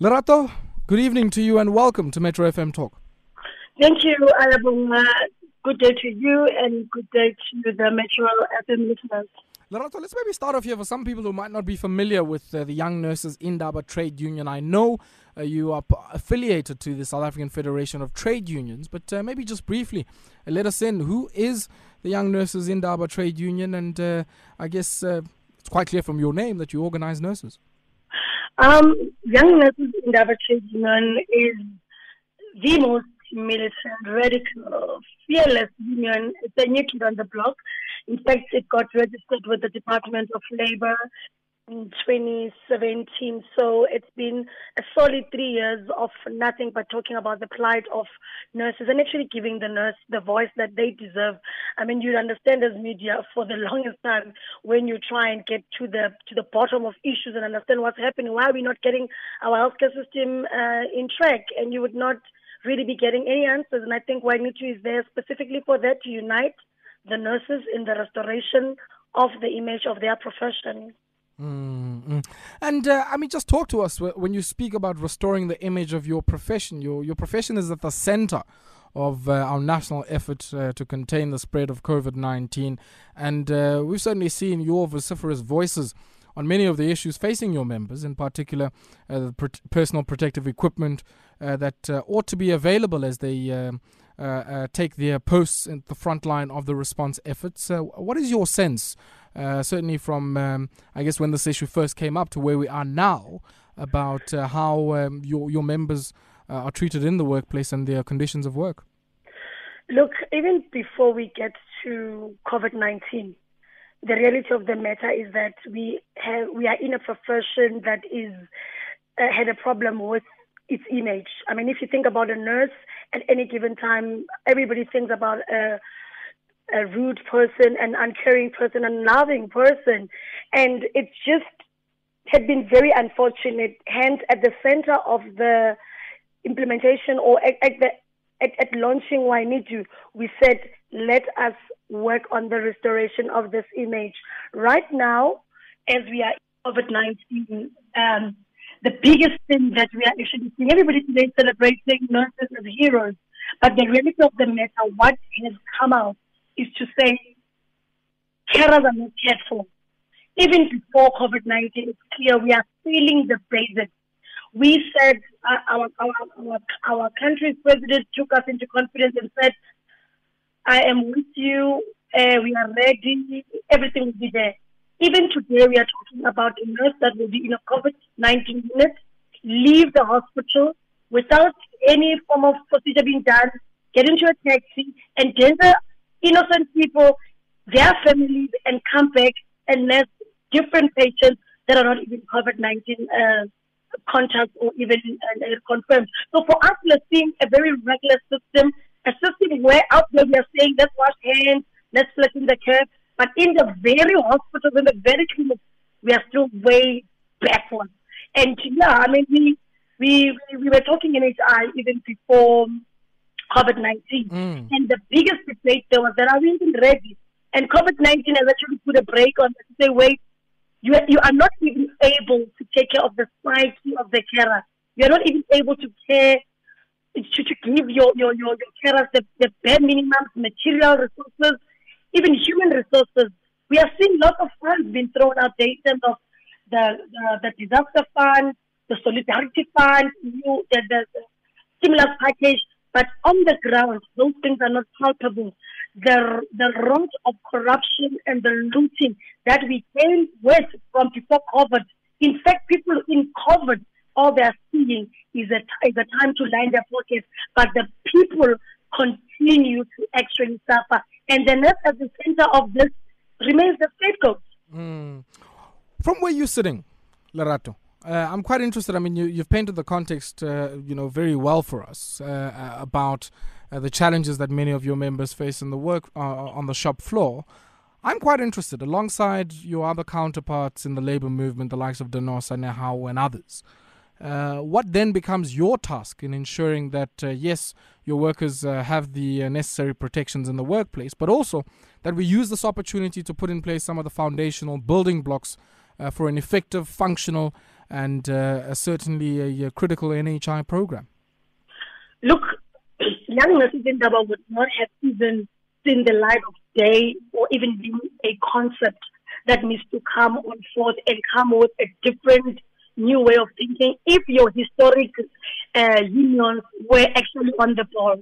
Lerato, good evening to you and welcome to Metro FM Talk. Thank you, Alabama. Good day to you and good day to the Metro FM listeners. Lerato, let's maybe start off here for some people who might not be familiar with uh, the Young Nurses Indaba Trade Union. I know uh, you are p- affiliated to the South African Federation of Trade Unions, but uh, maybe just briefly uh, let us in. Who is the Young Nurses Indaba Trade Union? And uh, I guess uh, it's quite clear from your name that you organize nurses. Um, Young Nurses Indaba Trade Union is the most militant, radical, fearless union. It's a new kid on the block. In fact, it got registered with the Department of Labor 2017. So it's been a solid three years of nothing but talking about the plight of nurses and actually giving the nurse the voice that they deserve. I mean, you understand as media for the longest time when you try and get to the to the bottom of issues and understand what's happening. Why are we not getting our healthcare system uh, in track? And you would not really be getting any answers. And I think YNITU is there specifically for that to unite the nurses in the restoration of the image of their profession. Mm-hmm. And uh, I mean, just talk to us when you speak about restoring the image of your profession. Your your profession is at the center of uh, our national effort uh, to contain the spread of COVID nineteen, and uh, we've certainly seen your vociferous voices on many of the issues facing your members, in particular uh, the pr- personal protective equipment uh, that ought to be available as they. Um, take their posts in the front line of the response efforts. What is your sense, certainly from, um, I guess, when this issue first came up to where we are now, about how um, your, your members are treated in the workplace and their conditions of work? Look, even before we get to COVID 19, the reality of the matter is that we have we are in a profession that is uh, had a problem with its image. I mean, if you think about a nurse at any given time, everybody thinks about a, a rude person, an uncaring person, a loving person. And it just had been very unfortunate. Hence, at the center of the implementation or at, at the at, at launching YNITU, we said, let us work on the restoration of this image. Right now, as we are in COVID 19, um, the biggest thing that we are actually seeing. Everybody today celebrating nurses as heroes, but the reality of the matter, what has come out, is to say carers are not cared for. Even before COVID 19, it's clear we are feeling the basics. We said uh, our, our, our, our country's president took us into confidence and said, I am with you, uh, we are ready, everything will be there. Even today, we are talking about a nurse that will be in a COVID 19 unit, leave the hospital without any form of procedure being done, get into a taxi, and the innocent people, their families, and come back and nurse different patients that are not even COVID 19 uh, contacts or even uh, confirmed. So for us, we're seeing a very regular system, a system where out there we are saying, let's wash hands, let's flatten the curve. But in the very hospitals, in the very clinics, we are still way backwards. And yeah, I mean, we we we were talking in HI even before COVID nineteen, mm. and the biggest debate there was that are we even ready? And COVID nineteen has actually put a break on to say, wait, you are, you are not even able to take care of the psyche of the carer. You are not even able to care to, to give your your your, your carers the, the bare minimum material resources even human resources. We have seen lots of funds being thrown out there in terms of the, the, the disaster fund, the solidarity fund, you, the, the, the stimulus package, but on the ground, those things are not palpable. The, the rot of corruption and the looting that we came with from before COVID. In fact, people in COVID, all they are seeing is a, is a time to line their pockets, but the people continue to actually suffer and the nurse at the center of this remains the scapegoat. Mm. From where you're sitting, Lerato, uh, I'm quite interested. I mean, you, have painted the context, uh, you know, very well for us uh, uh about uh, the challenges that many of your members face in the work uh, on the shop floor. I'm quite interested, alongside your other counterparts in the labor movement, the likes of Denosa, NEHAWU, and others. What then becomes your task in ensuring that, yes, your workers have the necessary protections in the workplace, but also that we use this opportunity to put in place some of the foundational building blocks for an effective, functional, and uh, certainly a, a, critical NHI program. Look, young nurses Indaba would not have even seen the light of day or even been a concept that needs to come on forth and come with a different new way of thinking if your historic uh, unions were actually on the ball.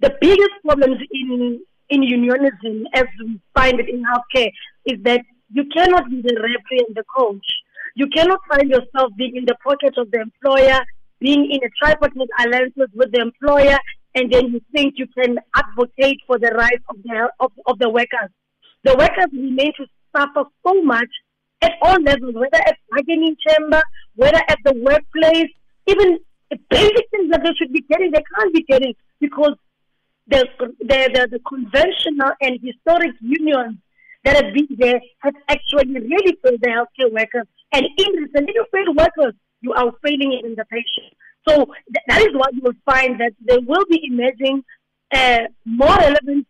The biggest problems in in unionism, as we find it in healthcare, is that you cannot be the referee and the coach. You cannot find yourself being in the pocket of the employer, being in a tripartite alliance with the employer, and then you think you can advocate for the rights of the of, of the workers. The workers remain to suffer so much at all levels, whether at bargaining chamber, whether at the workplace, even basic things that they should be getting, they can't be getting because the, the, the, the conventional and historic unions that have been there have actually really failed the healthcare workers. And in if you fail workers, you are failing in the patient. So th- that is what you will find that there will be emerging uh, more relevant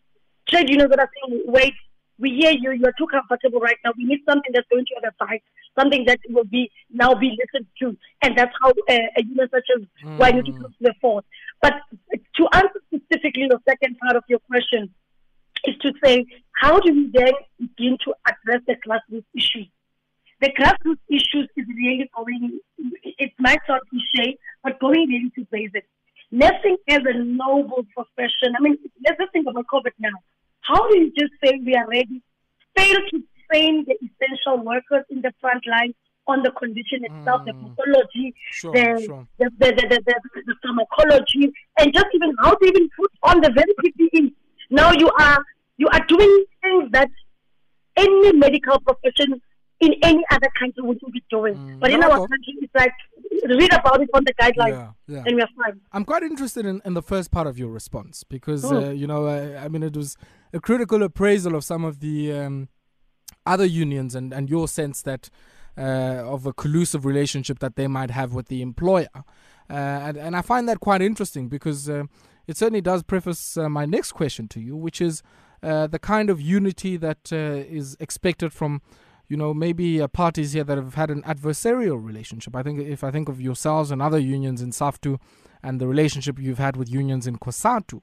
trade unions that are saying, wait, we hear you, you're too comfortable right now. We need something that's going to have a fight, something that will be now be listened to. And that's how uh, a union such as mm. why you to to the fourth. But to answer specifically the second part of your question is to say, how do we then begin to address the grassroots issues? The grassroots issues is really going, it might sound cliche, but going really to basics. Nursing as a noble profession. I mean, let's just think about COVID now. How do you just say we are ready? Fail to train the essential workers in the front line on the condition itself, mm. the pathology, sure, the, sure. The, the, the, the, the, pharmacology, and just even how to even put on the very PPE. Now you are you are doing things that any medical profession in any other country wouldn't be doing. Mm. But no, in our country, it's like read about it on the guidelines, yeah, yeah. and we're fine. I'm quite interested in, in the first part of your response because mm. uh, you know uh, I mean it was a critical appraisal of some of the um, other unions and and your sense that uh, of a collusive relationship that they might have with the employer. Uh, and, and, I find that quite interesting because uh, it certainly does preface my next question to you, which is the kind of unity that is expected from you know, maybe uh, parties here that have had an adversarial relationship. I think if I think of yourselves and other unions in SAFTU and the relationship you've had with unions in COSATU,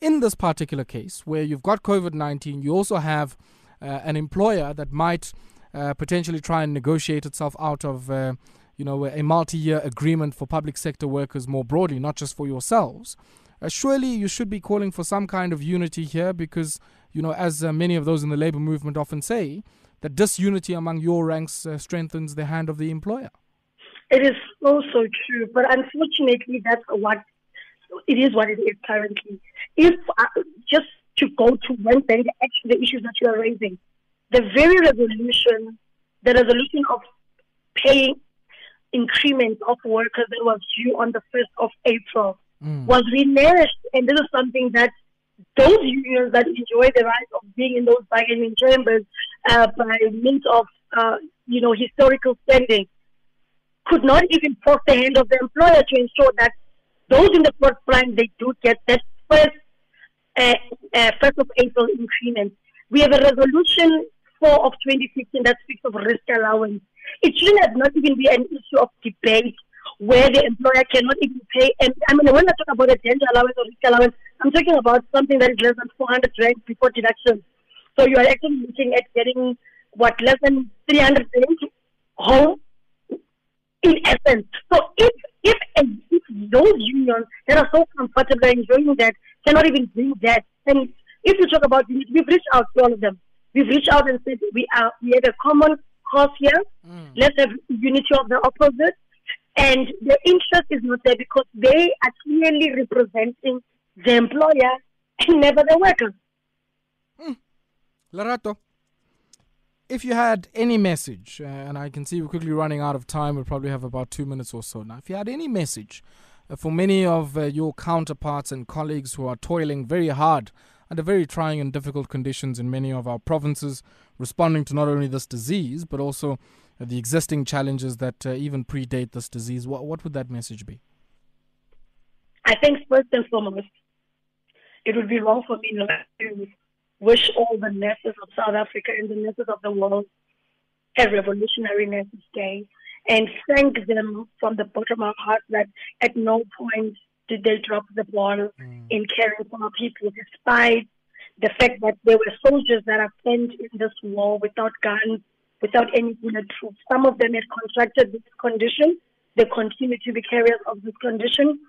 in this particular case, where you've got COVID 19, you also have uh, an employer that might uh, potentially try and negotiate itself out of, uh, you know, a multi-year agreement for public sector workers more broadly, not just for yourselves. Uh, surely you should be calling for some kind of unity here, because you know, as uh, many of those in the labor movement often say, that disunity among your ranks uh, strengthens the hand of the employer. It is also true, but unfortunately, that's what it is. What it is currently. If just to go to one thing, actually the issues that you are raising, the very resolution, the resolution of paying increment of workers that was due on the 1st of April mm. was reneged. And this is something that those unions that enjoy the right of being in those bargaining chambers uh, by means of, uh, you know, historical standing could not even force the hand of the employer to ensure that those in the front line, they do get that first, uh, uh, 1st of April increment. We have a resolution 4 of 2015 that speaks of risk allowance. It should not even be an issue of debate where the employer cannot even pay. And I mean, when I talk about a danger allowance or risk allowance, I'm talking about something that is less than 400 rand before deduction. So you are actually looking at getting what less than 300 rand home in essence. So if if, if those unions that are so comfortable enjoying that cannot even bring that, and if you talk about we've reached out to all of them. We've reached out and said we are we have a common cause here. Mm. Let's have unity of the opposite. And the interest is not there because they are clearly representing the employer and never the worker. Lerato, if you had any message, uh, and I can see we're quickly running out of time, we'll probably have about two minutes or so now. If you had any message uh, for many of uh, your counterparts and colleagues who are toiling very hard under very trying and difficult conditions in many of our provinces, responding to not only this disease, but also uh, the existing challenges that uh, even predate this disease, what, what would that message be? I think first and foremost, it would be wrong for me not to wish all the nurses of South Africa and the nurses of the world a revolutionary nurses day. and thank them from the bottom of our heart that at no point did they drop the ball mm. in caring for our people, despite the fact that there were soldiers that are sent in this war without guns, without any bulletproof. Some of them had contracted this condition. They continue to be carriers of this condition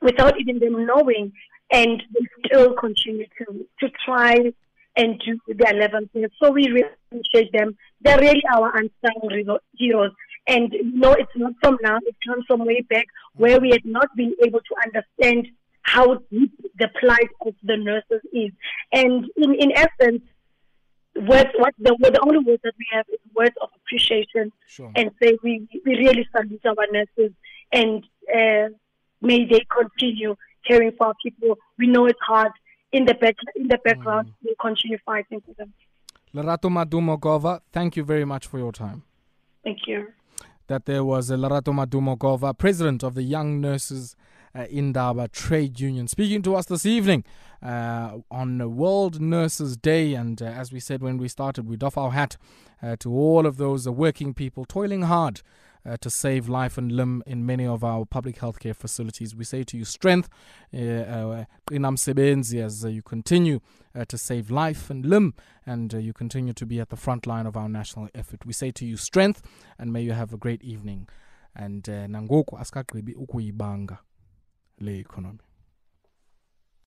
without even them knowing, and they still continue to, to try and do their level best. So we really appreciate them. They're really our unsung heroes. And no, it's not from now, it comes from way back where we had not been able to understand how deep the plight of the nurses is. And in, in essence, words, what the, the only words that we have is words of appreciation sure. and say we, we really salute our nurses and uh, may they continue caring for our people. We know it's hard. In the back, in the background, mm. we continue fighting for them. Lerato Madumo-Gova, thank you very much for your time. Thank you that there was Lerato Madumo-Gova, president of the Young Nurses uh, Indaba Trade Union, speaking to us this evening uh, on World Nurses Day. And uh, as we said when we started, we doff our hat uh, to all of those working people toiling hard uh, to save life and limb in many of our public healthcare facilities. We say to you, strength uh, uh, in uh, as you continue uh, to save life and limb and you continue to be at the front line of our national effort. We say to you, strength, and may you have a great evening. And nangoku asikagqibi ukuyibanga le economy.